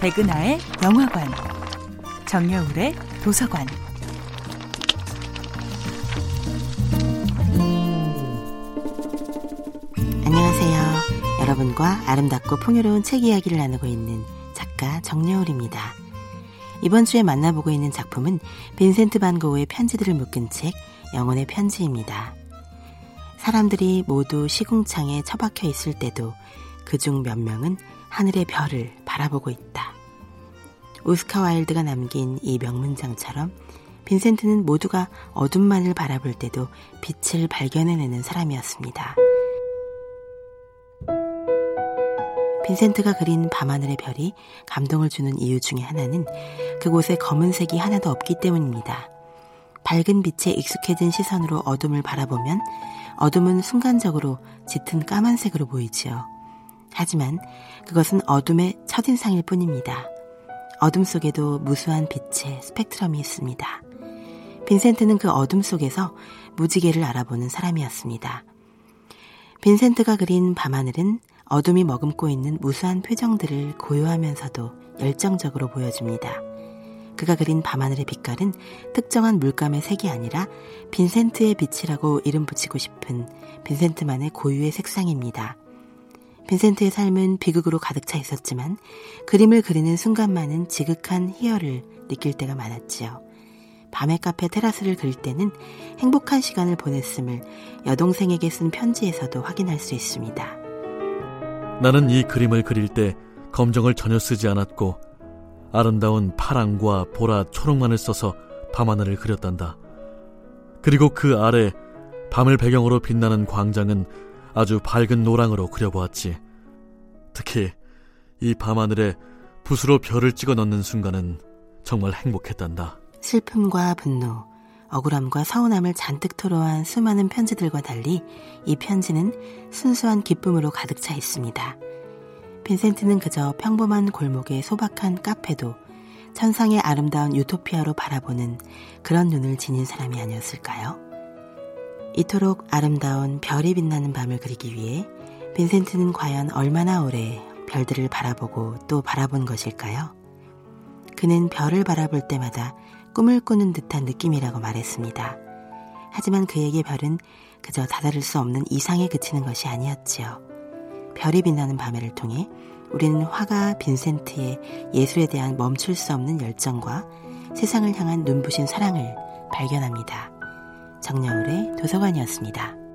백은하의 영화관, 정여울의 도서관. 안녕하세요. 여러분과 아름답고 풍요로운 책 이야기를 나누고 있는 작가 정여울입니다. 이번 주에 만나보고 있는 작품은 빈센트 반 고흐의 편지들을 묶은 책 영혼의 편지입니다. 사람들이 모두 시궁창에 처박혀 있을 때도 그중 몇 명은 하늘의 별을 바라보고 있다. 오스카 와일드가 남긴 이 명문장처럼 빈센트는 모두가 어둠만을 바라볼 때도 빛을 발견해내는 사람이었습니다. 빈센트가 그린 밤하늘의 별이 감동을 주는 이유 중의 하나는 그곳에 검은색이 하나도 없기 때문입니다. 밝은 빛에 익숙해진 시선으로 어둠을 바라보면 어둠은 순간적으로 짙은 까만색으로 보이지요. 하지만 그것은 어둠의 첫인상일 뿐입니다. 어둠 속에도 무수한 빛의 스펙트럼이 있습니다. 빈센트는 그 어둠 속에서 무지개를 알아보는 사람이었습니다. 빈센트가 그린 밤하늘은 어둠이 머금고 있는 무수한 표정들을 고요하면서도 열정적으로 보여줍니다. 그가 그린 밤하늘의 빛깔은 특정한 물감의 색이 아니라 빈센트의 빛이라고 이름 붙이고 싶은 빈센트만의 고유의 색상입니다. 빈센트의 삶은 비극으로 가득 차 있었지만 그림을 그리는 순간만은 지극한 희열을 느낄 때가 많았지요. 밤의 카페 테라스를 그릴 때는 행복한 시간을 보냈음을 여동생에게 쓴 편지에서도 확인할 수 있습니다. 나는 이 그림을 그릴 때 검정을 전혀 쓰지 않았고 아름다운 파랑과 보라, 초록만을 써서 밤하늘을 그렸단다. 그리고 그 아래 밤을 배경으로 빛나는 광장은 아주 밝은 노랑으로 그려보았지. 특히 이 밤하늘에 붓으로 별을 찍어 넣는 순간은 정말 행복했단다. 슬픔과 분노, 억울함과 서운함을 잔뜩 토로한 수많은 편지들과 달리 이 편지는 순수한 기쁨으로 가득 차 있습니다. 빈센트는 그저 평범한 골목의 소박한 카페도 천상의 아름다운 유토피아로 바라보는 그런 눈을 지닌 사람이 아니었을까요? 이토록 아름다운 별이 빛나는 밤을 그리기 위해 빈센트는 과연 얼마나 오래 별들을 바라보고 또 바라본 것일까요? 그는 별을 바라볼 때마다 꿈을 꾸는 듯한 느낌이라고 말했습니다. 하지만 그에게 별은 그저 다다를 수 없는 이상에 그치는 것이 아니었지요. 별이 빛나는 밤에를 통해 우리는 화가 빈센트의 예술에 대한 멈출 수 없는 열정과 세상을 향한 눈부신 사랑을 발견합니다. 정여울의 도서관이었습니다.